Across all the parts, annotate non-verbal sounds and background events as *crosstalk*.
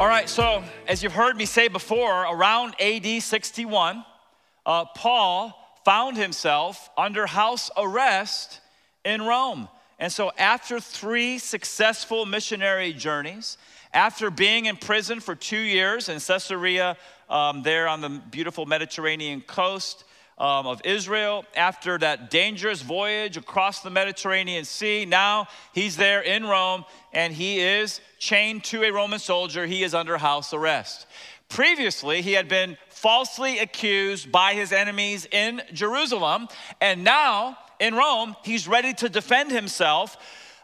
All right, so as you've heard me say before, around AD 61, uh, Paul found himself under house arrest in Rome. And so, after three successful missionary journeys, after being in prison for two years in Caesarea, um, there on the beautiful Mediterranean coast, um, of Israel after that dangerous voyage across the Mediterranean Sea. Now he's there in Rome and he is chained to a Roman soldier. He is under house arrest. Previously, he had been falsely accused by his enemies in Jerusalem, and now in Rome, he's ready to defend himself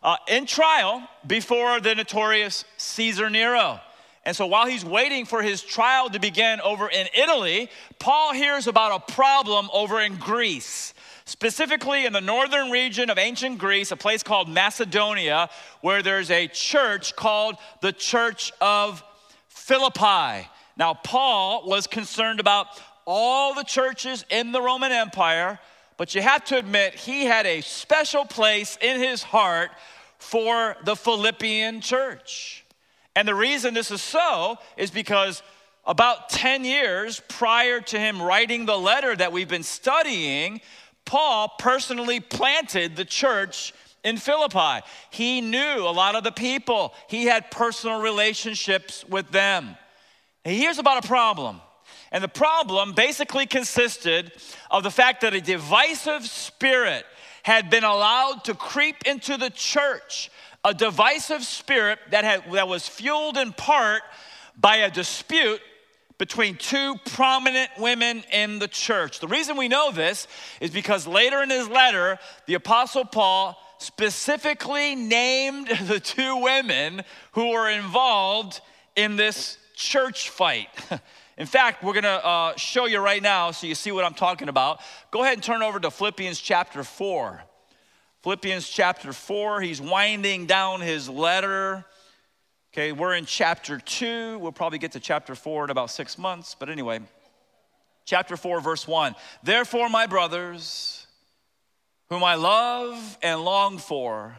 uh, in trial before the notorious Caesar Nero. And so while he's waiting for his trial to begin over in Italy, Paul hears about a problem over in Greece. Specifically, in the northern region of ancient Greece, a place called Macedonia, where there's a church called the Church of Philippi. Now, Paul was concerned about all the churches in the Roman Empire, but you have to admit he had a special place in his heart for the Philippian church. And the reason this is so is because about 10 years prior to him writing the letter that we've been studying, Paul personally planted the church in Philippi. He knew a lot of the people, he had personal relationships with them. And here's about a problem. And the problem basically consisted of the fact that a divisive spirit had been allowed to creep into the church a divisive spirit that, had, that was fueled in part by a dispute between two prominent women in the church. The reason we know this is because later in his letter, the Apostle Paul specifically named *laughs* the two women who were involved in this church fight. *laughs* In fact, we're gonna uh, show you right now so you see what I'm talking about. Go ahead and turn over to Philippians chapter 4. Philippians chapter 4, he's winding down his letter. Okay, we're in chapter 2. We'll probably get to chapter 4 in about six months, but anyway, chapter 4, verse 1. Therefore, my brothers, whom I love and long for,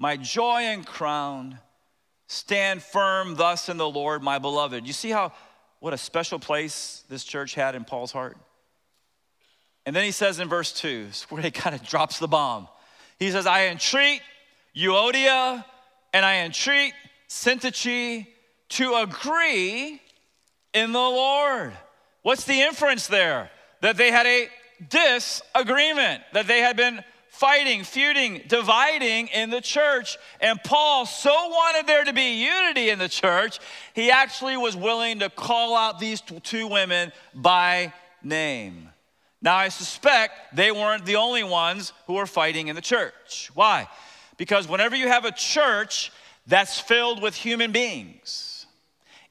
my joy and crown, stand firm thus in the Lord, my beloved. You see how, what a special place this church had in Paul's heart? And then he says in verse 2, *laughs* where he kind of drops the bomb. He says, I entreat Euodia and I entreat Syntyche to agree in the Lord. What's the inference there? That they had a disagreement, that they had been fighting, feuding, dividing in the church. And Paul so wanted there to be unity in the church, he actually was willing to call out these two women by name. Now, I suspect they weren't the only ones who were fighting in the church. Why? Because whenever you have a church that's filled with human beings,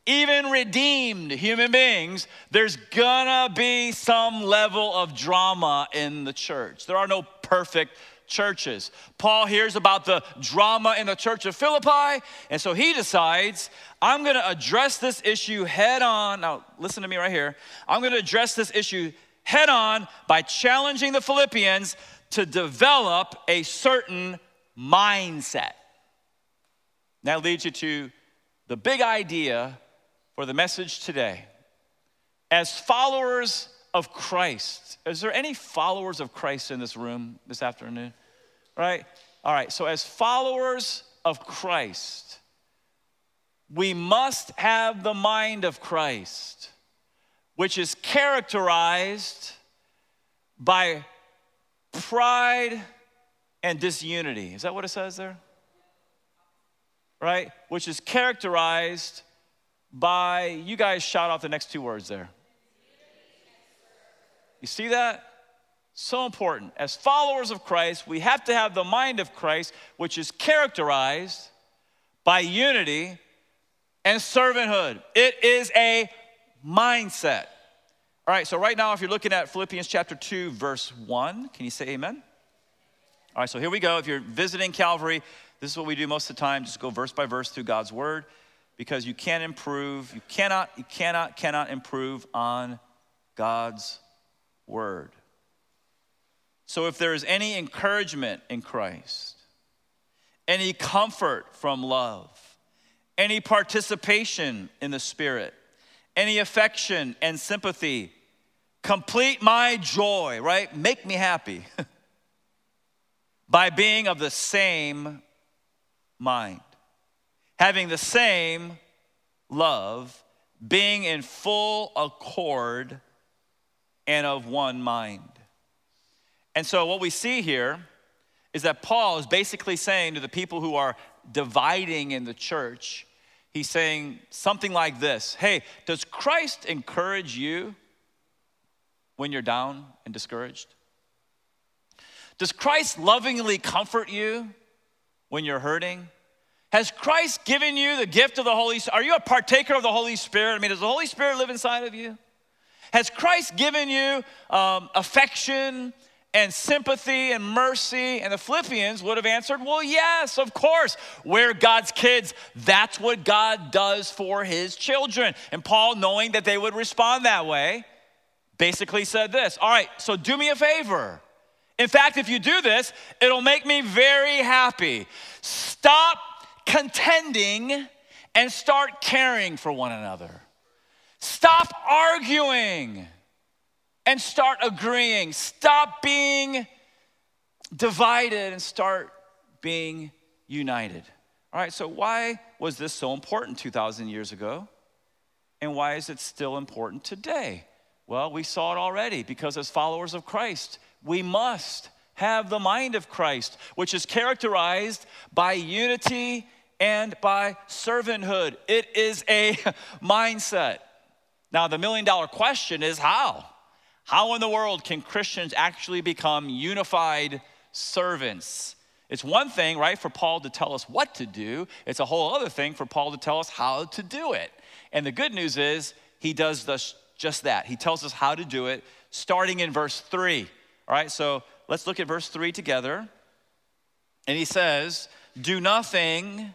even redeemed human beings, there's gonna be some level of drama in the church. There are no perfect churches. Paul hears about the drama in the church of Philippi, and so he decides, I'm gonna address this issue head on. Now, listen to me right here. I'm gonna address this issue head on by challenging the Philippians to develop a certain mindset. That leads you to the big idea for the message today. As followers of Christ, is there any followers of Christ in this room this afternoon? Right? All right, so as followers of Christ, we must have the mind of Christ which is characterized by pride and disunity. Is that what it says there? Right? Which is characterized by, you guys shout out the next two words there. You see that? So important. As followers of Christ, we have to have the mind of Christ, which is characterized by unity and servanthood. It is a mindset. All right, so right now, if you're looking at Philippians chapter 2, verse 1, can you say amen? All right, so here we go. If you're visiting Calvary, this is what we do most of the time just go verse by verse through God's word because you can't improve, you cannot, you cannot, cannot improve on God's word. So if there is any encouragement in Christ, any comfort from love, any participation in the Spirit, any affection and sympathy. Complete my joy, right? Make me happy *laughs* by being of the same mind, having the same love, being in full accord and of one mind. And so, what we see here is that Paul is basically saying to the people who are dividing in the church, he's saying something like this Hey, does Christ encourage you when you're down and discouraged? Does Christ lovingly comfort you when you're hurting? Has Christ given you the gift of the Holy Spirit? Are you a partaker of the Holy Spirit? I mean, does the Holy Spirit live inside of you? Has Christ given you um, affection and sympathy and mercy? And the Philippians would have answered, Well, yes, of course. We're God's kids. That's what God does for his children. And Paul, knowing that they would respond that way, basically said this All right, so do me a favor. In fact, if you do this, it'll make me very happy. Stop contending and start caring for one another. Stop arguing and start agreeing. Stop being divided and start being united. All right, so why was this so important 2,000 years ago? And why is it still important today? Well, we saw it already because as followers of Christ, we must have the mind of Christ, which is characterized by unity and by servanthood. It is a *laughs* mindset. Now, the million dollar question is how? How in the world can Christians actually become unified servants? It's one thing, right, for Paul to tell us what to do. It's a whole other thing for Paul to tell us how to do it. And the good news is, he does this, just that. He tells us how to do it, starting in verse 3. All right, so let's look at verse 3 together. And he says, Do nothing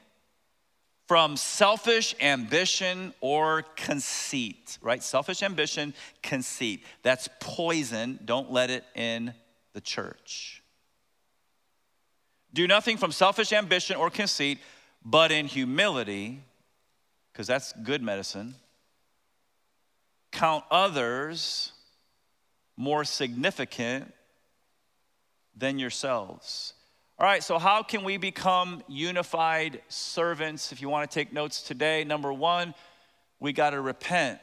from selfish ambition or conceit, right? Selfish ambition, conceit. That's poison. Don't let it in the church. Do nothing from selfish ambition or conceit, but in humility, because that's good medicine. Count others more significant than yourselves. All right, so how can we become unified servants? If you want to take notes today, number one, we got to repent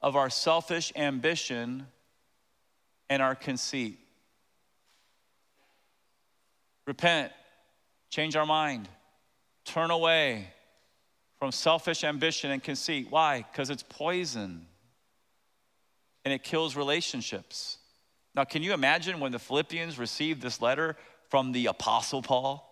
of our selfish ambition and our conceit. Repent, change our mind, turn away from selfish ambition and conceit. Why? Because it's poison and it kills relationships. Now, can you imagine when the Philippians received this letter from the Apostle Paul?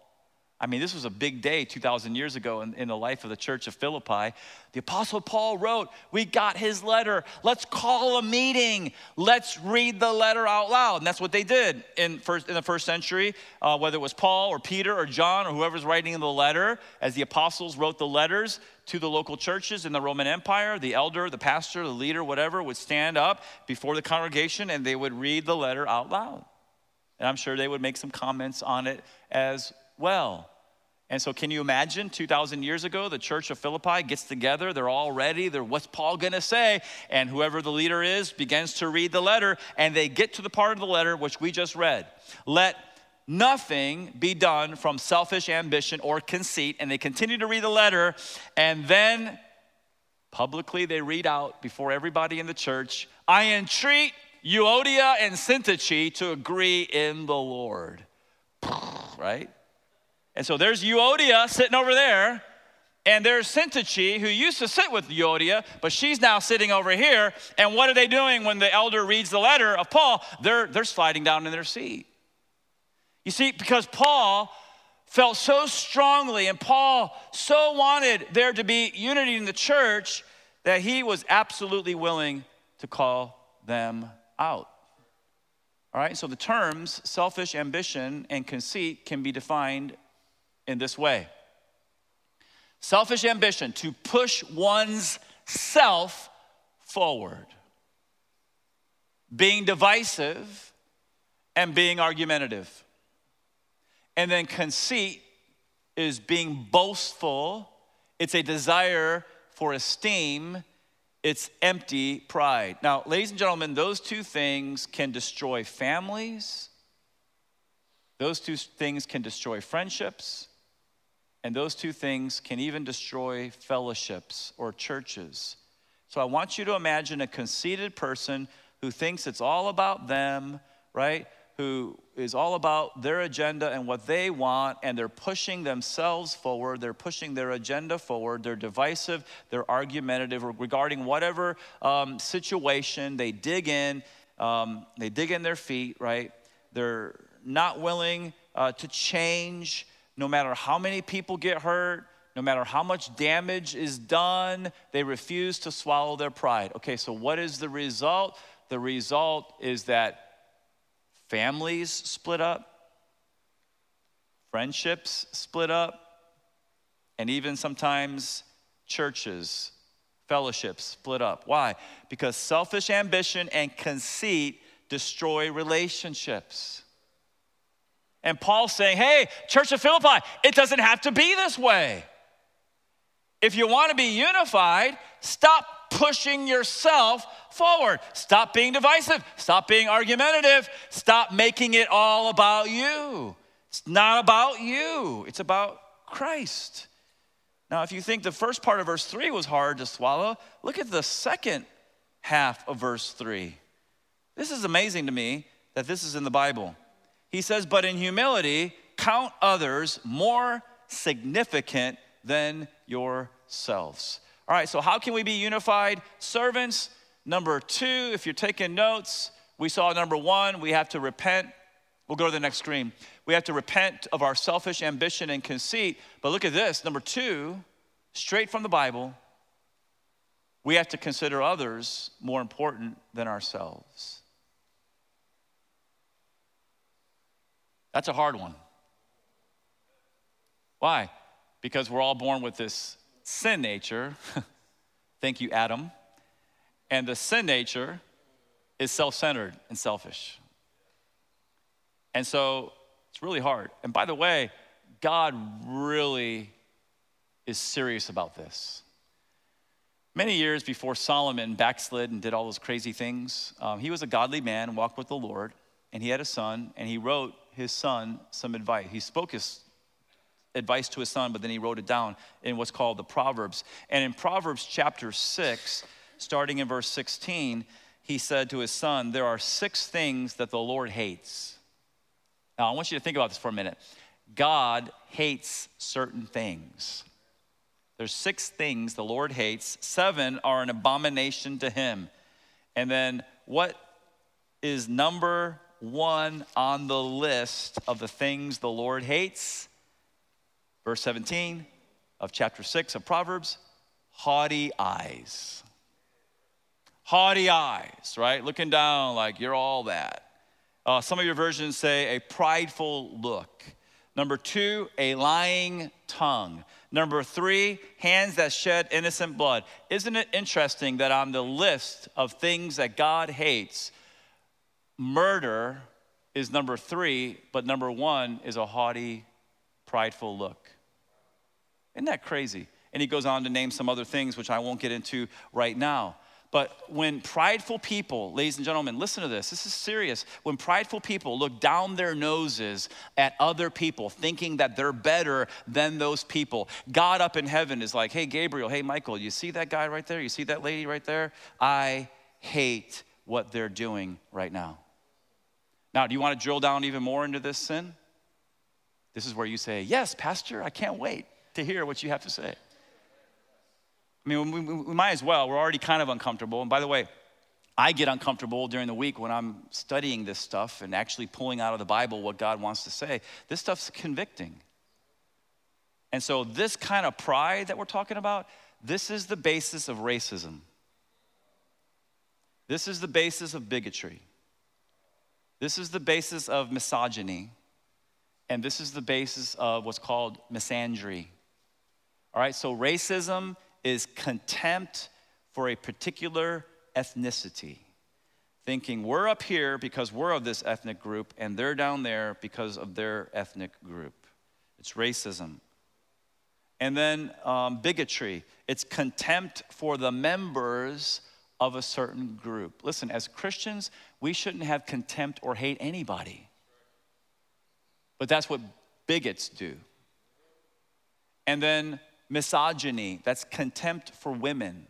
I mean, this was a big day 2,000 years ago in, in, the life of the church of Philippi. The Apostle Paul wrote, We got his letter. Let's call a meeting. Let's read the letter out loud. And that's what they did in, first, in the first century, uh, whether it was Paul or Peter or John or whoever's writing the letter. As the apostles wrote the letters to the local churches in the Roman Empire, the elder, the pastor, the leader, whatever, would stand up before the congregation and they would read the letter out loud. And I'm sure they would make some comments on it as well. And so, can you imagine 2,000 years ago, the church of Philippi gets together, they're all ready, they're what's Paul gonna say? And whoever the leader is begins to read the letter, and they get to the part of the letter which we just read. Let nothing be done from selfish ambition or conceit. And they continue to read the letter, and then publicly they read out before everybody in the church I entreat Euodia and Syntyche to agree in the Lord. *sighs* Right? And so there's Euodia sitting over there, and there's Syntyche who used to sit with Euodia, but she's now sitting over here. And what are they doing when the elder reads the letter of Paul? They're, they're sliding down in their seat. You see, because Paul felt so strongly and Paul so wanted there to be unity in the church that he was absolutely willing to call them out. All right, so the terms selfish ambition and conceit can be defined in this way selfish ambition, to push one's self forward, being divisive and being argumentative. And then conceit is being boastful it's a desire for esteem, it's empty pride. Now, ladies and gentlemen, those two things can destroy families, those two things can destroy friendships, and those two things can even destroy fellowships or churches. So I want you to imagine a conceited person who thinks it's all about them, right? Who is all about their agenda and what they want, and they're pushing themselves forward. They're pushing their agenda forward. They're divisive, they're argumentative regarding whatever um, situation. They dig in, um, they dig in their feet, right? They're not willing uh, to change no matter how many people get hurt, no matter how much damage is done, they refuse to swallow their pride. Okay, so what is the result? The result is that families split up, friendships split up, and even sometimes churches, fellowships split up. Why? Because selfish ambition and conceit destroy relationships. And Paul's saying, hey, Church of Philippi, it doesn't have to be this way. If you want to be unified, stop pushing yourself forward. Stop being divisive. Stop being argumentative. Stop making it all about you. It's not about you, it's about Christ. Now, if you think the first part of verse 3 was hard to swallow, look at the second half of verse 3. This is amazing to me that this is in the Bible. He says, But in humility, count others more significant than yourselves. All right, so how can we be unified servants? Number two, if you're taking notes, we saw number one, we have to repent. We'll go to the next screen. We have to repent of our selfish ambition and conceit. But look at this. Number two, straight from the Bible, we have to consider others more important than ourselves. That's a hard one. Why? Because we're all born with this sin nature. *laughs* Thank you, Adam. And the sin nature is self centered and selfish. And so it's really hard. And by the way, God really is serious about this. Many years before Solomon backslid and did all those crazy things, um, he was a godly man, walked with the Lord, and he had a son, and he wrote his son some advice. He spoke his advice to his son, but then he wrote it down in what's called the Proverbs. And in Proverbs chapter 6, starting in verse 16, he said to his son, There are six things that the Lord hates. Now, I want you to think about this for a minute. God hates certain things. There's six things the Lord hates, seven are an abomination to him. And then what is number one on the list of the things the Lord hates? Verse 17 of chapter 6 of Proverbs haughty eyes. Haughty eyes, right? Looking down like you're all that. Uh, some of your versions say a prideful look. Number two, a lying tongue. Number three, hands that shed innocent blood. Isn't it interesting that on the list of things that God hates, murder is number three, but number one is a haughty, prideful look? Isn't that crazy? And he goes on to name some other things, which I won't get into right now. But when prideful people, ladies and gentlemen, listen to this, this is serious. When prideful people look down their noses at other people, thinking that they're better than those people, God up in heaven is like, hey, Gabriel, hey, Michael, you see that guy right there? You see that lady right there? I hate what they're doing right now. Now, do you want to drill down even more into this sin? This is where you say, Yes, Pastor, I can't wait to hear what you have to say. I mean, we, we, might as well. We're already kind of uncomfortable. And by the way, I get uncomfortable during the week when I'm studying this stuff and actually pulling out of the Bible what God wants to say. This stuff's convicting. And so, this kind of pride that we're talking about, this is the basis of racism. This is the basis of bigotry. This is the basis of misogyny. And this is the basis of what's called misandry. All right, so racism is contempt for a particular ethnicity. Thinking we're up here because we're of this ethnic group and they're down there because of their ethnic group. It's racism. And then um, bigotry, it's contempt for the members of a certain group. Listen, as Christians, we shouldn't have contempt or hate anybody. But that's what bigots do. And then misogyny, that's contempt for women,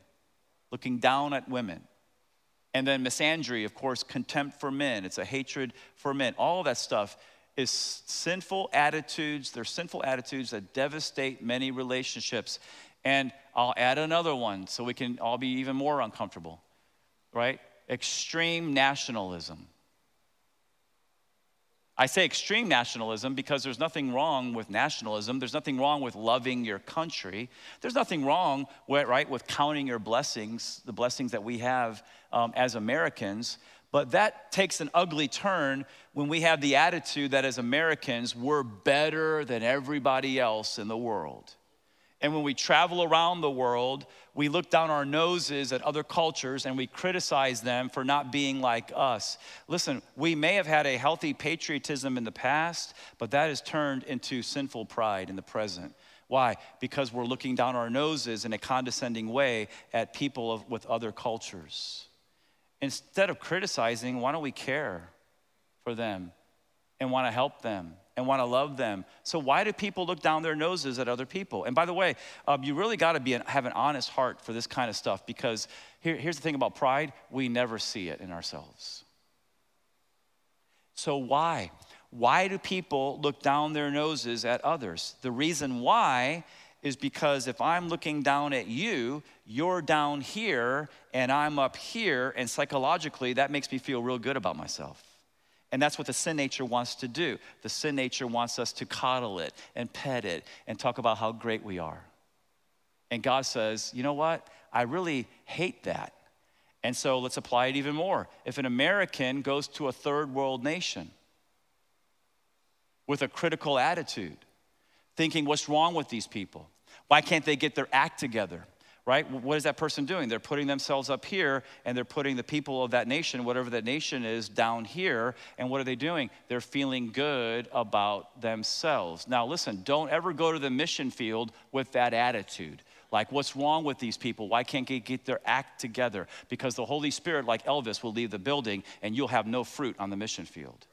looking down at women. And then misandry, of course, contempt for men. It's a hatred for men. All that stuff is sinful attitudes. They're sinful attitudes that devastate many relationships. And I'll add another one so we can all be even more uncomfortable, right? Extreme nationalism. I say extreme nationalism because there's nothing wrong with nationalism. There's nothing wrong with loving your country. There's nothing wrong, with, right, with counting your blessings, the blessings that we have um, as Americans. But that takes an ugly turn when we have the attitude that as Americans, we're better than everybody else in the world. And when we travel around the world, we look down our noses at other cultures and we criticize them for not being like us. Listen, we may have had a healthy patriotism in the past, but that has turned into sinful pride in the present. Why? Because we're looking down our noses in a condescending way at people of, with other cultures. Instead of criticizing, why don't we care for them and want to help them and want to love them. So, why do people look down their noses at other people? And by the way, um, you really got to be an, have an honest heart for this kind of stuff because here, here's the thing about pride we never see it in ourselves. So, why? Why do people look down their noses at others? The reason why is because if I'm looking down at you, you're down here and I'm up here, and psychologically, that makes me feel real good about myself. And that's what the sin nature wants to do. The sin nature wants us to coddle it and pet it and talk about how great we are. And God says, you know what? I really hate that. And so let's apply it even more. If an American goes to a third world nation with a critical attitude, thinking, what's wrong with these people? Why can't they get their act together? Right? What is that person doing? They're putting themselves up here and they're putting the people of that nation, whatever that nation is, down here. And what are they doing? They're feeling good about themselves. Now, listen, don't ever go to the mission field with that attitude. Like, what's wrong with these people? Why can't they get their act together? Because the Holy Spirit, like Elvis, will leave the building and you'll have no fruit on the mission field.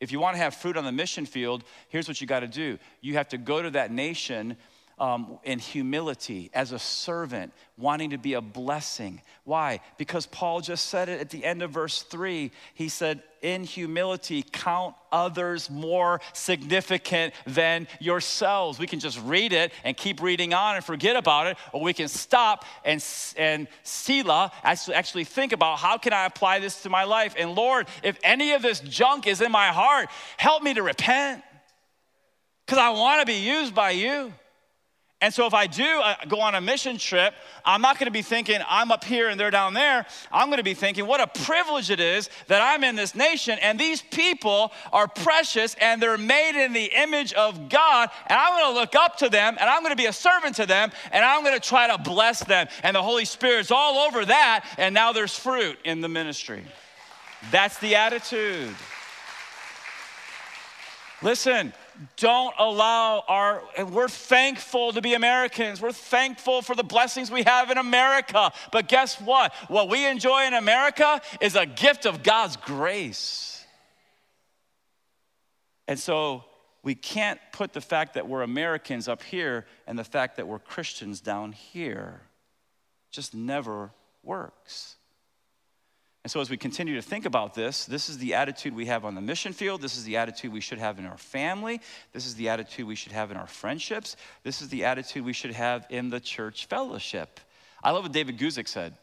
If you want to have fruit on the mission field, here's what you got to do you have to go to that nation um, in humility as a servant, wanting to be a blessing. Why? Because Paul just said it at the end of verse three. He said, In humility, count others more significant than yourselves. We can just read it and keep reading on and forget about it, or we can stop and, and Selah, actually think about how can I apply this to my life? And Lord, if any of this junk is in my heart, help me to repent because I want to be used by you. And so, if I do uh, go on a mission trip, I'm not going to be thinking I'm up here and they're down there. I'm going to be thinking what a privilege it is that I'm in this nation and these people are precious and they're made in the image of God. And I'm going to look up to them and I'm going to be a servant to them and I'm going to try to bless them. And the Holy Spirit's all over that. And now there's fruit in the ministry. That's the attitude. Listen, don't allow our, we're thankful to be Americans. We're thankful for the blessings we have in America. But guess what? What we enjoy in America is a gift of God's grace. And so we can't put the fact that we're Americans up here and the fact that we're Christians down here. It just never works. And so, as we continue to think about this, this is the attitude we have on the mission field. This is the attitude we should have in our family. This is the attitude we should have in our friendships. This is the attitude we should have in the church fellowship. I love what David Guzik said.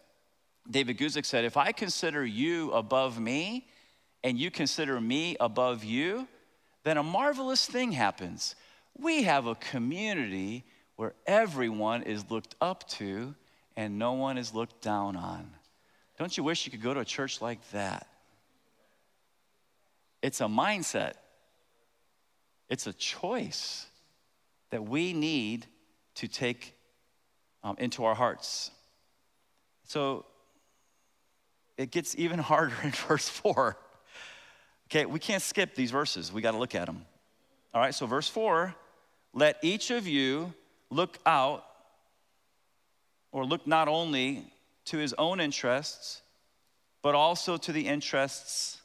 David Guzik said, If I consider you above me and you consider me above you, then a marvelous thing happens. We have a community where everyone is looked up to and no one is looked down on. Don't you wish you could go to a church like that? It's a mindset, it's a choice that we need to take um, into our hearts. So it gets even harder *laughs* in verse 4. Okay, we can't skip these verses, we got to look at them. All right, so verse 4 let each of you look out or look not only to his own interests, but also to the interests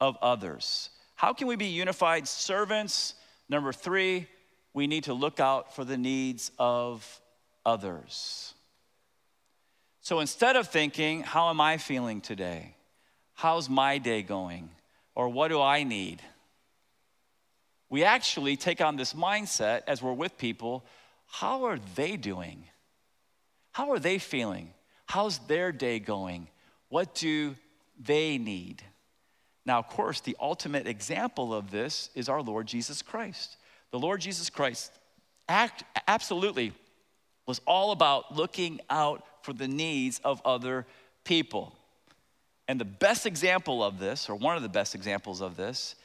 of others. How can we be unified servants? Number three, we need to look out for the needs of others. So instead of thinking, how am I feeling today? How's my day going? Or what do I need? We actually take on this mindset as we're with people how are they doing? How are they feeling? How's their day going? What do they need? Now, of course, the ultimate example of this is our Lord Jesus Christ. The Lord Jesus Christ act, absolutely was all about looking out for the needs of other people. And the best example of this, or one of the best examples of this,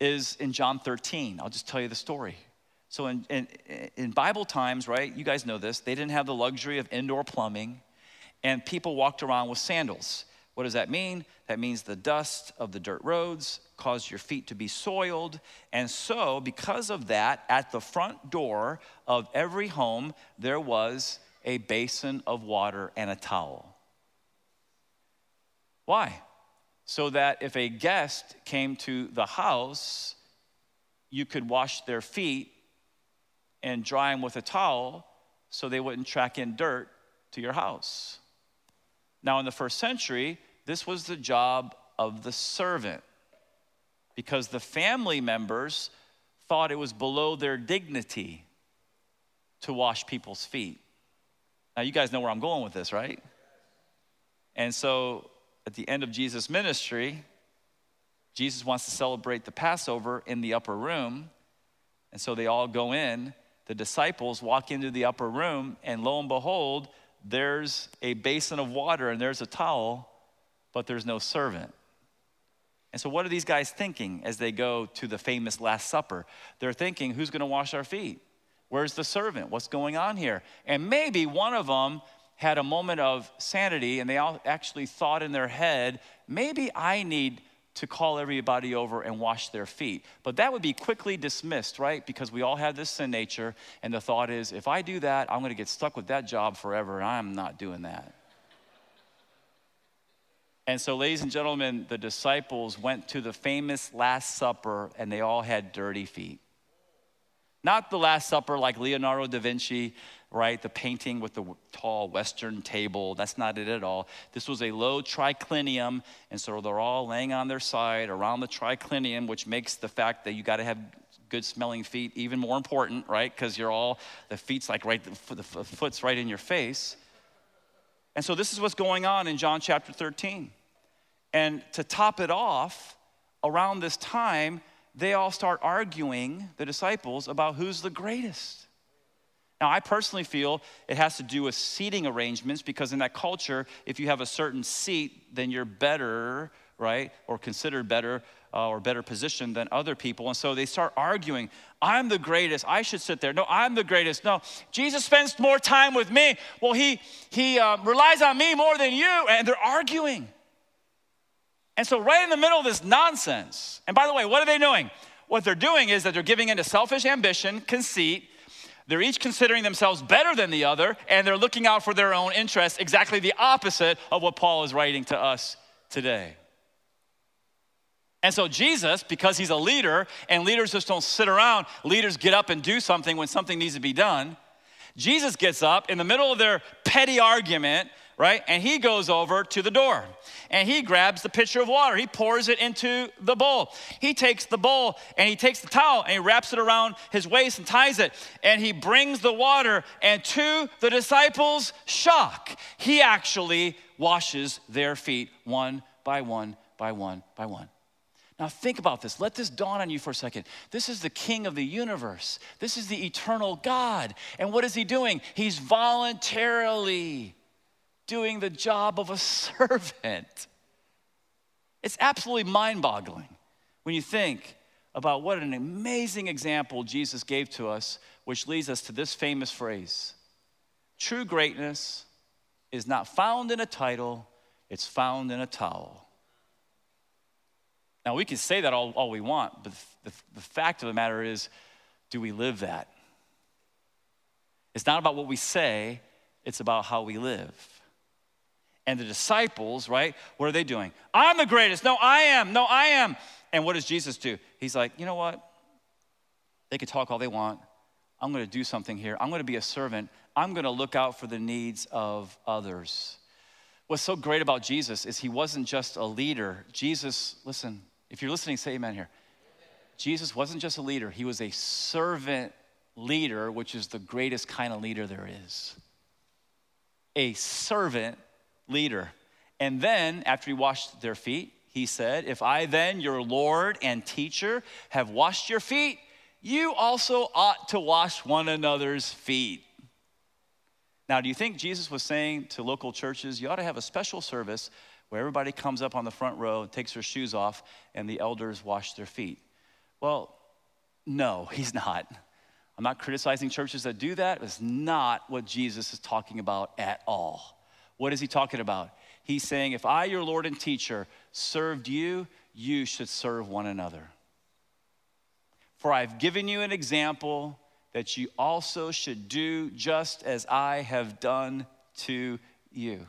is in John 13. I'll just tell you the story. So, in, in, in, Bible times, right, you guys know this, they didn't have the luxury of indoor plumbing, and people walked around with sandals. What does that mean? That means the dust of the dirt roads caused your feet to be soiled. And so, because of that, at the front door of every home, there was a basin of water and a towel. Why? So that if a guest came to the house, you could wash their feet and dry them with a towel so they wouldn't track in dirt to your house. Now, in the first century, this was the job of the servant because the family members thought it was below their dignity to wash people's feet. Now, you guys know where I'm going with this, right? And so, at the end of Jesus' ministry, Jesus wants to celebrate the Passover in the upper room. And so they all go in. The disciples walk into the upper room, and lo and behold, there's a basin of water and there's a towel, but there's no servant. And so, what are these guys thinking as they go to the famous Last Supper? They're thinking, who's going to wash our feet? Where's the servant? What's going on here? And maybe one of them had a moment of sanity and they all actually thought in their head, maybe I need to call everybody over and wash their feet. But that would be quickly dismissed, right? Because we all have this sin nature, and the thought is, if I do that, I'm gonna get stuck with that job forever, and I'm not doing that. And so, ladies and gentlemen, the disciples went to the famous Last Supper, and they all had dirty feet. Not the Last Supper like Leonardo da Vinci right? The painting with the tall Western table. That's not it at all. This was a low triclinium, and so they're all laying on their side around the triclinium, which makes the fact that you got to have good smelling feet even more important, right? Because you're all, the feet's like right, the foot's right in your face. And so this is what's going on in John chapter 13. And to top it off, around this time, they all start arguing, the disciples, about who's the greatest. Now, I personally feel it has to do with seating arrangements because in that culture, if you have a certain seat, then you're better, right? Or considered better uh, or better positioned than other people. And so they start arguing, I'm the greatest. I should sit there. No, I'm the greatest. No, Jesus spends more time with me. Well, he, he uh, relies on me more than you. And they're arguing. And so, right in the middle of this nonsense, and by the way, what are they doing? What they're doing is that they're giving into selfish ambition, conceit, they're each considering themselves better than the other, and they're looking out for their own interests, exactly the opposite of what Paul is writing to us today. And so, Jesus, because he's a leader, and leaders just don't sit around, leaders get up and do something when something needs to be done. Jesus gets up in the middle of their petty argument right? And he goes over to the door and he grabs the pitcher of water. He pours it into the bowl. He takes the bowl and he takes the towel and he wraps it around his waist and ties it. And he brings the water. And to the disciples' shock, he actually washes their feet one by one by one by one. Now, think about this. Let this dawn on you for a second. This is the King of the universe, this is the eternal God. And what is he doing? He's voluntarily doing the job of a *laughs* servant. It's absolutely mind boggling when you think about what an amazing example Jesus gave to us, which leads us to this famous phrase True greatness is not found in a title, it's found in a towel. Now, we can say that all, all we want, but the, the fact of the matter is do we live that? It's not about what we say, it's about how we live. And the disciples, right, what are they doing? I'm the greatest. No, I am. No, I am. And what does Jesus do? He's like, you know what? They can talk all they want. I'm going to do something here. I'm going to be a servant. I'm going to look out for the needs of others. What's so great about Jesus is he wasn't just a leader. Jesus, listen, if you're listening, say amen here. Jesus wasn't just a leader, he was a servant leader, which is the greatest kind of leader there is. A servant leader. And then, after he washed their feet, he said, If I then, your Lord and teacher, have washed your feet, you also ought to wash one another's feet. Now, do you think Jesus was saying to local churches, you ought to have a special service where everybody comes up on the front row, takes their shoes off, and the elders wash their feet? Well, no, *laughs* he's not. I'm not criticizing churches that do that. It's not what Jesus is talking about at all. What is he talking about? He's saying, if I, your Lord and teacher, served you, you should serve one another. For I've given you an example that you also should do just as I have done to you.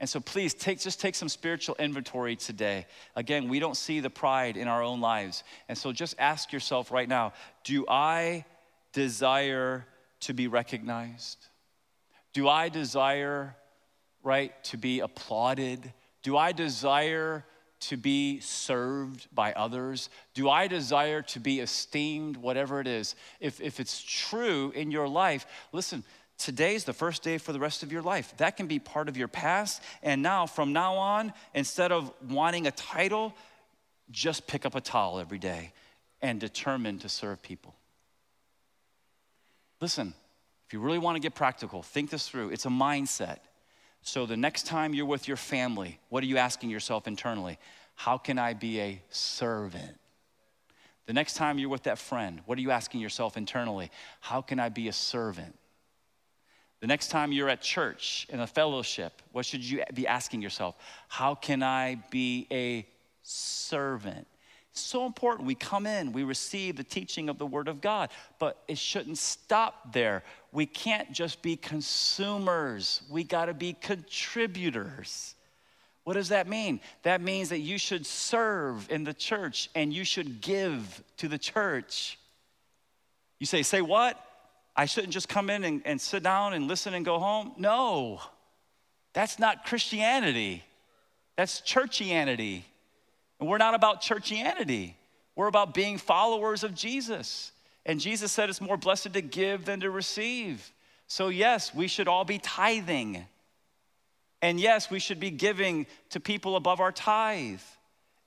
And so please take just take some spiritual inventory today. Again, we don't see the pride in our own lives. And so just ask yourself right now, do I desire to be recognized? Do I desire right to be applauded? Do I desire to be served by others? Do I desire to be esteemed, whatever it is? If, if it's true in your life, listen, today's the first day for the rest of your life. That can be part of your past. And now, from now on, instead of wanting a title, just pick up a towel every day and determine to serve people. Listen, if you really want to get practical, think this through. It's a mindset. So the next time you're with your family, what are you asking yourself internally? How can I be a servant? The next time you're with that friend, what are you asking yourself internally? How can I be a servant? The next time you're at church in a fellowship, what should you be asking yourself? How can I be a servant? So important. We come in, we receive the teaching of the Word of God, but it shouldn't stop there. We can't just be consumers, we got to be contributors. What does that mean? That means that you should serve in the church and you should give to the church. You say, say what? I shouldn't just come in and, and sit down and listen and go home? No, that's not Christianity. That's churchianity. And we're not about churchianity, we're about being followers of Jesus. And Jesus said it's more blessed to give than to receive. So, yes, we should all be tithing. And yes, we should be giving to people above our tithe.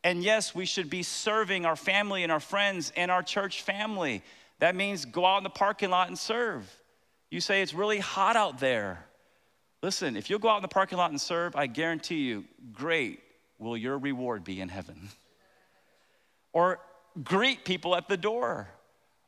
And yes, we should be serving our family and our friends and our church family. That means go out in the parking lot and serve. You say it's really hot out there. Listen, if you'll go out in the parking lot and serve, I guarantee you, great will your reward be in heaven. Or greet people at the door,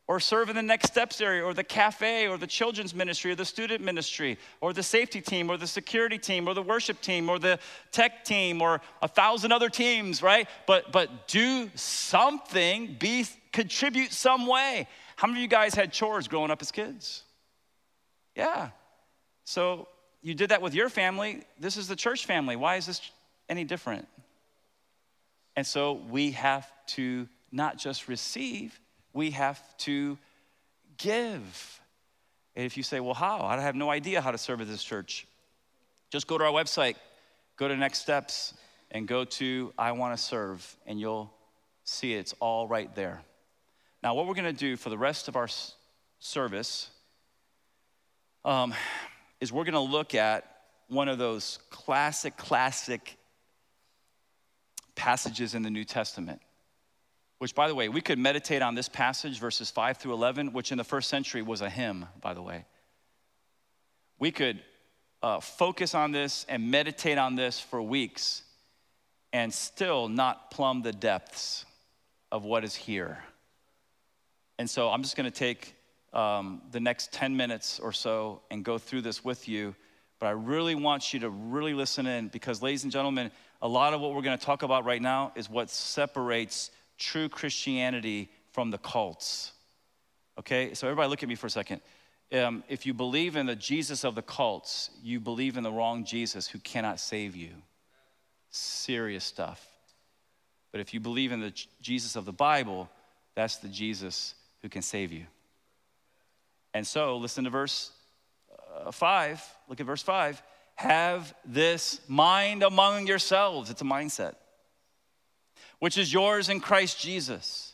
or serve in the next steps area, or the cafe, or the children's ministry, or the student ministry, or the safety team, or the security team, or the worship team, or the tech team, or a thousand other teams, right? But but do something, be contribute some way. How many of you guys had chores growing up as kids? Yeah. So you did that with your family. This is the church family. Why is this any different? And so we have to not just receive, we have to give. And if you say, well, how? I have no idea how to serve at this church. Just go to our website, go to Next Steps, and go to I Want to Serve, and you'll see it's all right there. Now, what we're going to do for the rest of our service um, is we're going to look at one of those classic, classic passages in the New Testament. Which, by the way, we could meditate on this passage, verses 5 through 11, which in the first century was a hymn, by the way. We could uh, focus on this and meditate on this for weeks and still not plumb the depths of what is here. And so I'm just going to take um, the next 10 minutes or so and go through this with you. But I really want you to really listen in because, ladies and gentlemen, a lot of what we're going to talk about right now is what separates true Christianity from the cults. Okay, so everybody look at me for a second. um, if you believe in the Jesus of the cults, you believe in the wrong Jesus who cannot save you. Serious stuff. But if you believe in the Jesus of the Bible, that's the Jesus who can save you. And so, listen to verse uh, 5. Look at verse 5. Have this mind among yourselves. It's a mindset, which is yours in Christ Jesus,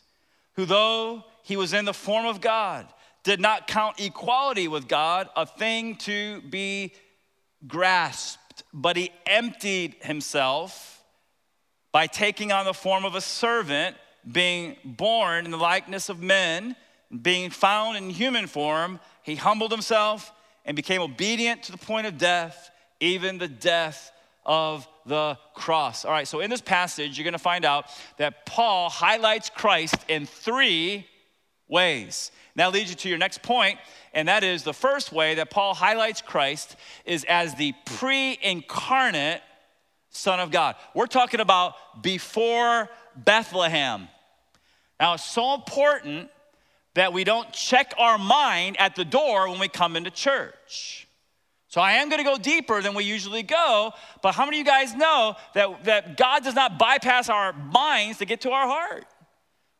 who, though he was in the form of God, did not count equality with God a thing to be grasped, but he emptied himself by taking on the form of a servant, being born in the likeness of men, being found in human form, he humbled himself and became obedient to the point of death, even the death of the cross. All right, so in this passage, you're gonna find out that Paul highlights Christ in three ways. That leads you to your next point, and that is the first way that Paul highlights Christ is as the pre incarnate Son of God. We're talking about before Bethlehem. Now, it's so important that we don't check our mind at the door when we come into church. So I am going to go deeper than we usually go, but how many of you guys know that, that God does not bypass our minds to get to our heart?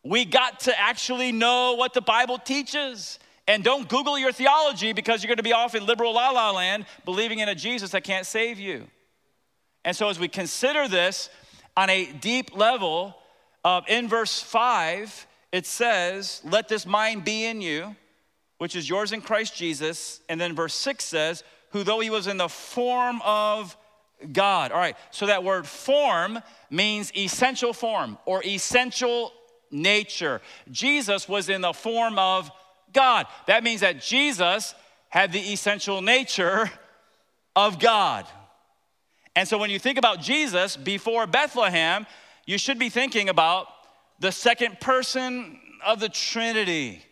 We got to actually know what the Bible teaches. And don't Google your theology because you're going to be off in liberal la la land believing in a Jesus that can't save you. And so, as we consider this on a deep level, uh, in verse 5, it says, Let this mind be in you, which is yours in Christ Jesus. And then verse 6 says, Who though he was in the form of God. All right, so that word form means essential form or essential nature. Jesus was in the form of God. That means that Jesus had the essential nature of God. And so when you think about Jesus before Bethlehem, you should be thinking about the second person of the Trinity.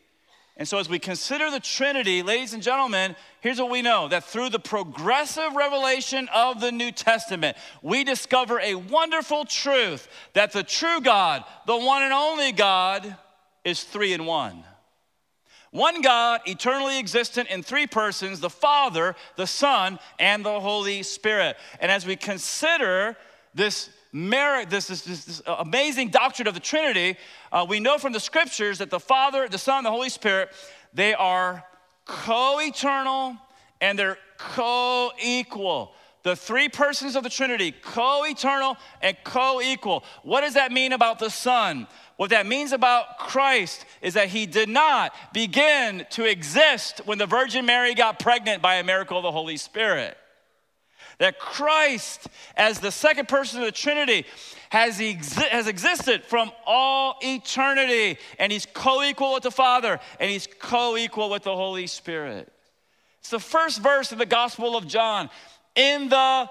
And so, as we consider the Trinity, ladies and gentlemen, here's what we know that through the progressive revelation of the New Testament, we discover a wonderful truth that the true God, the one and only God, is three in one. One God, eternally existent in three persons the Father, the Son, and the Holy Spirit. And as we consider this merit, this, this, this, amazing doctrine of the Trinity, uh, we know from the scriptures that the Father, the Son, the Holy Spirit, they are co eternal and they're co equal. The three persons of the Trinity, co eternal and co equal. What does that mean about the Son? What that means about Christ is that he did not begin to exist when the Virgin Mary got pregnant by a miracle of the Holy Spirit that Christ, as the second person of the Trinity, has, exi- has existed from all eternity, and he's co equal with the Father, and he's co equal with the Holy Spirit. It's the first verse in the Gospel of John. In the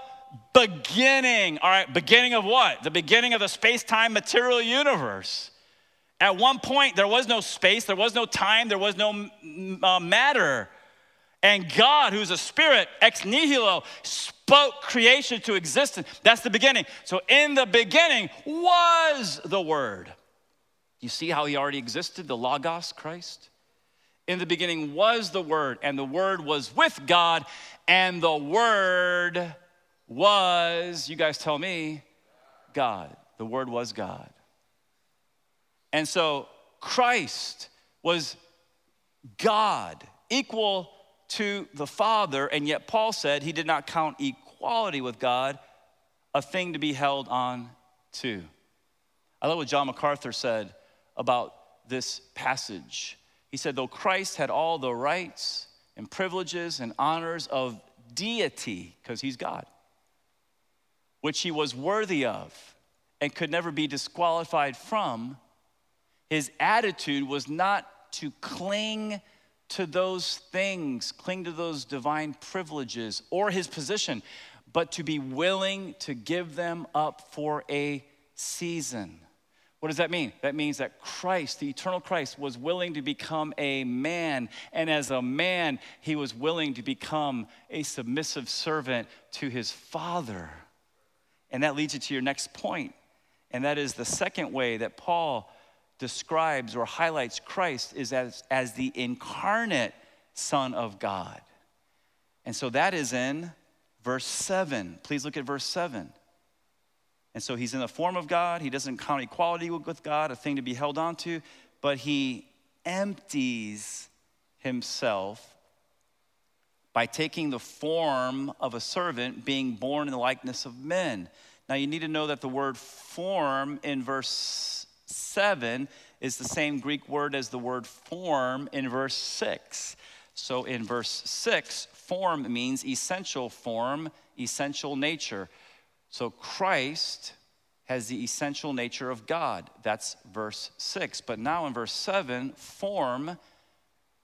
beginning, all right, beginning of what? The beginning of the space time material universe. At one point, there was no space, there was no time, there was no uh, matter. And God, who's a spirit, ex nihilo, spoke creation to existence. That's the beginning. So, in the beginning was the Word. You see how he already existed, the Logos, Christ? In the beginning was the Word, and the Word was with God, and the Word was, you guys tell me, God. The Word was God. And so Christ was God, equal to the Father, and yet Paul said he did not count equality with God a thing to be held on to. I love what John MacArthur said about this passage. He said, though Christ had all the rights and privileges and honors of deity, because he's God, which he was worthy of and could never be disqualified from, his attitude was not to cling to those things, cling to those divine privileges or his position, but to be willing to give them up for a season. What does that mean? That means that Christ, the eternal Christ, was willing to become a man. And as a man, he was willing to become a submissive servant to his Father. And that leads you to your next point. And that is the second way that Paul describes or highlights Christ is as, as the incarnate Son of God. And so that is in verse 7. Please look at verse 7. And so he's in the form of God. He doesn't count equality with God a thing to be held on to, but he empties himself by taking the form of a servant, being born in the likeness of men. Now, you need to know that the word form in verse 7 is the same Greek word as the word form in verse 6. So, in verse 6, form means essential form, essential nature. So, Christ has the essential nature of God. That's verse 6. But now in verse 7, form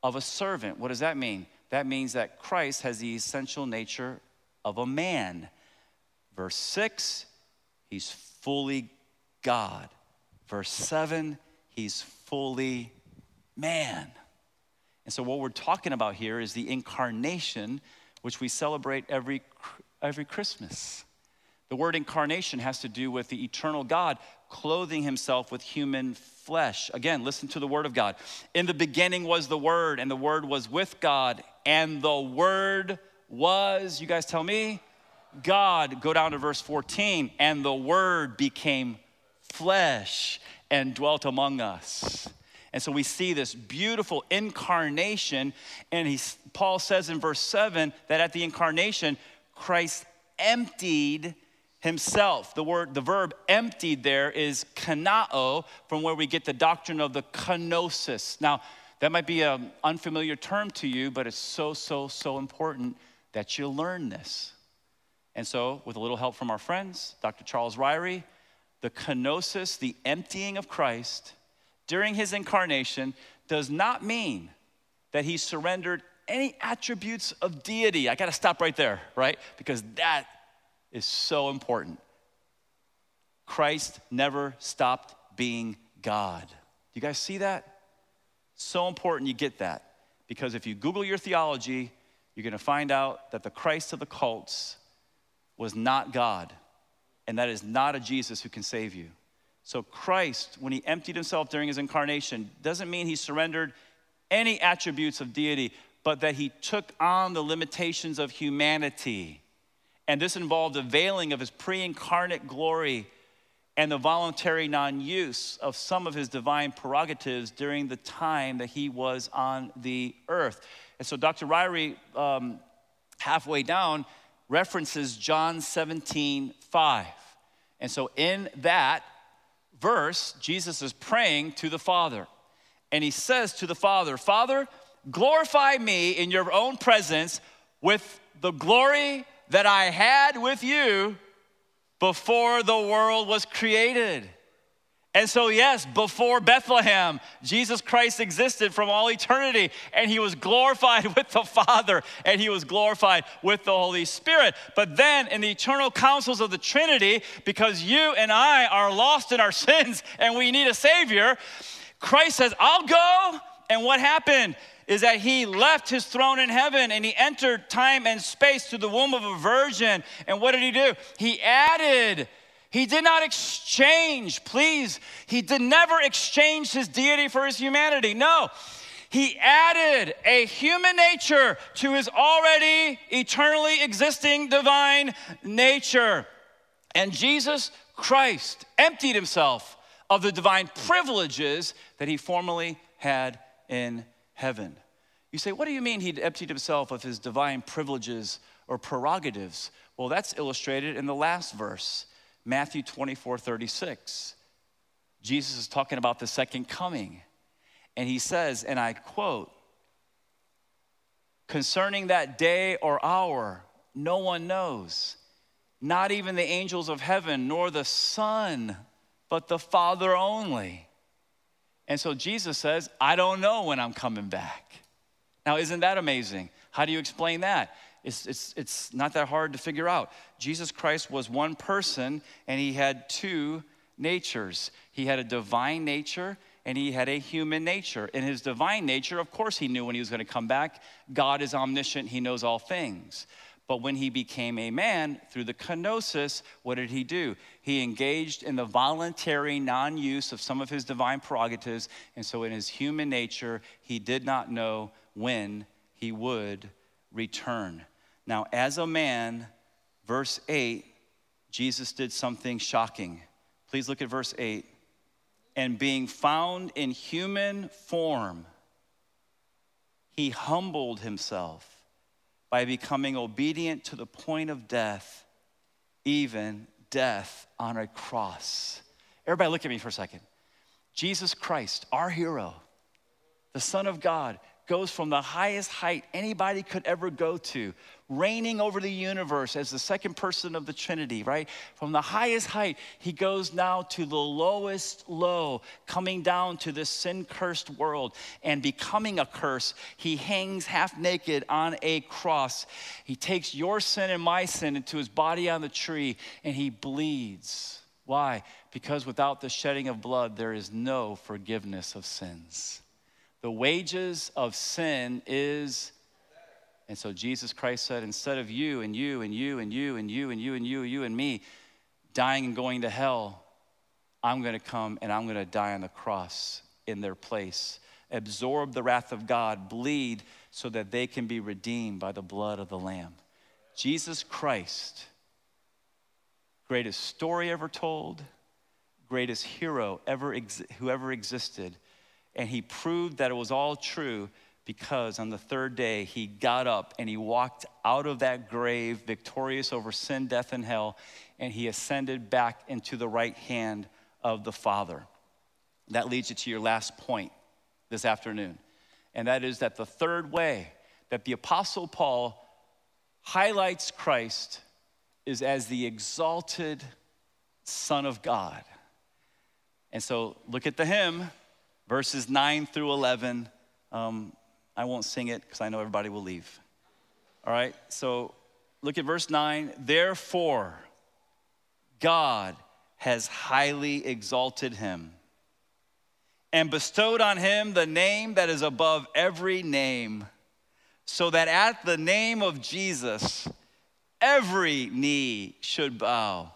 of a servant. What does that mean? That means that Christ has the essential nature of a man. Verse 6, he's fully God. Verse 7, he's fully man. And so, what we're talking about here is the incarnation, which we celebrate every, every Christmas. The word incarnation has to do with the eternal God clothing himself with human flesh. Again, listen to the word of God. In the beginning was the word, and the word was with God, and the word was, you guys tell me, God. Go down to verse 14, and the word became flesh and dwelt among us. And so we see this beautiful incarnation. And he, Paul says in verse 7 that at the incarnation, Christ emptied himself. The word, the verb emptied there is kanao, from where we get the doctrine of the kenosis. Now, that might be an unfamiliar term to you, but it's so, so, so important that you learn this. And so, with a little help from our friends, Dr. Charles Ryrie, the kenosis, the emptying of Christ during his incarnation, does not mean that he surrendered any attributes of deity. I gotta stop right there, right? Because that is so important. Christ never stopped being God. Do you guys see that? So important you get that. Because if you Google your theology, you're gonna find out that the Christ of the cults was not God, and that is not a Jesus who can save you. So, Christ, when he emptied himself during his incarnation, doesn't mean he surrendered any attributes of deity, but that he took on the limitations of humanity. And this involved a veiling of his pre incarnate glory and the voluntary non use of some of his divine prerogatives during the time that he was on the earth. And so Dr. Ryrie, um, halfway down, references John 17, 5. And so in that verse, Jesus is praying to the Father. And he says to the Father, Father, glorify me in your own presence with the glory that I had with you before the world was created. And so, yes, before Bethlehem, Jesus Christ existed from all eternity, and he was glorified *laughs* with the Father, and he was glorified with the Holy Spirit. But then, in the eternal counsels of the Trinity, because you and I are lost in our *laughs* sins and we need a Savior, Christ says, I'll go. And what happened? is that he left his throne in heaven and he entered time and space through the womb of a virgin. And what did he do? He added, he did not exchange, please, he did never exchange his deity for his humanity. No. He added a human nature to his already eternally existing divine nature. And Jesus Christ emptied himself of the divine privileges that he formerly had in heaven. You say, what do you mean he emptied himself of his divine privileges or prerogatives? Well, that's illustrated in the last verse, Matthew 24 36. Jesus is talking about the second coming. And he says, and I quote, concerning that day or hour, no one knows, not even the angels of heaven, nor the Son, but the Father only. And so Jesus says, I don't know when I'm coming back. Now, isn't that amazing? How do you explain that? It's, it's, it's not that hard to figure out. Jesus Christ was one person and he had two natures. He had a divine nature and he had a human nature. In his divine nature, of course, he knew when he was going to come back. God is omniscient, he knows all things. But when he became a man through the kenosis, what did he do? He engaged in the voluntary non use of some of his divine prerogatives. And so, in his human nature, he did not know when he would return. Now, as a man, verse 8, Jesus did something shocking. Please look at verse 8. And being found in human form, he humbled himself by becoming obedient to the point of death, even death on a cross. Everybody, look at me for a second. Jesus Christ, our hero, the Son of God, goes from the highest height anybody could ever go to, reigning over the universe as the second person of the Trinity, right? From the highest height, he goes now to the lowest low, coming down to this sin cursed world and becoming a curse. He hangs half naked on a cross. He takes your sin and my sin into his body on the tree and he bleeds. Why? Because without the shedding of blood, there is no forgiveness of sins. The wages of sin is, and so Jesus Christ said, instead of you and you and you and you and you and you and you, and you and me dying and going to hell, I'm going to come and I'm going to die on the cross in their place, absorb the wrath of God, bleed so that they can be redeemed by the blood of the Lamb. Jesus Christ, greatest story ever told, greatest hero ever who ever existed and he proved that it was all true because on the third day he got up and he walked out of that grave victorious over sin, death, and hell, and he ascended back into the right hand of the Father. That leads you to your last point this afternoon, and that is that the third way that the Apostle Paul highlights Christ is as the exalted Son of God. And so look at the hymn verses 9 through 11. Um, I won't sing it because I know everybody will leave. All right, so look at verse 9. Therefore, God has highly exalted him and bestowed on him the name that is above every name, so that at the name of Jesus, every knee should bow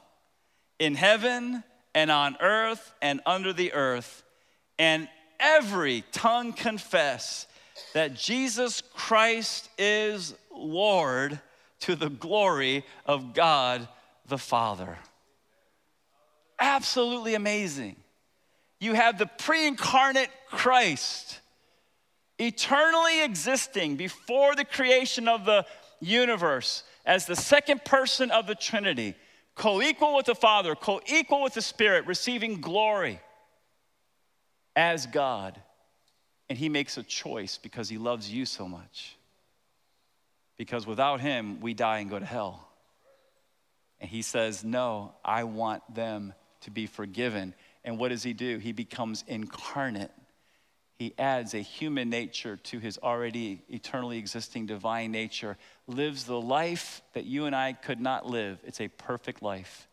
in heaven and on earth and under the earth, and every tongue confess that Jesus Christ is Lord to the glory of God the Father. Absolutely amazing. You have the pre incarnate Christ, eternally existing before the creation of the universe as the second person of the Trinity, co equal with the Father, co equal with the Spirit, receiving glory as God, and He makes a choice because He loves you so much. Because without Him, we die and go to hell. And He says, No, I want them to be forgiven. And what does He do? He becomes incarnate. He adds a human nature to his already eternally existing divine nature, lives the life that you and I could not live. It's a perfect life.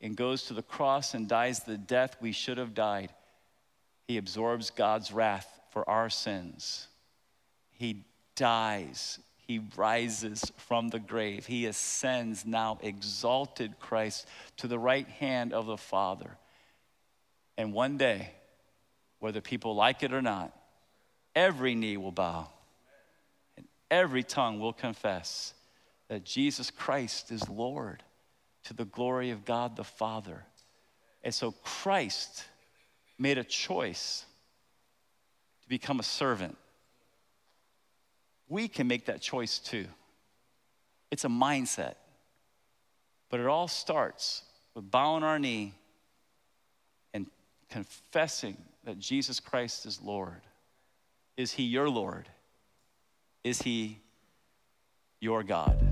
And goes to the cross and dies the death we should have died he absorbs God's wrath for our sins. He dies. He rises from the grave. He ascends now, exalted Christ to the right hand of the Father. And one day, whether people like it or not, every knee will bow and every tongue will confess that Jesus Christ is Lord to the glory of God the Father. And so Christ made a choice to become a servant, we can make that choice too. It's a mindset. But it all starts with bowing our knee and confessing that Jesus Christ is Lord. Is He your Lord? Is He your God?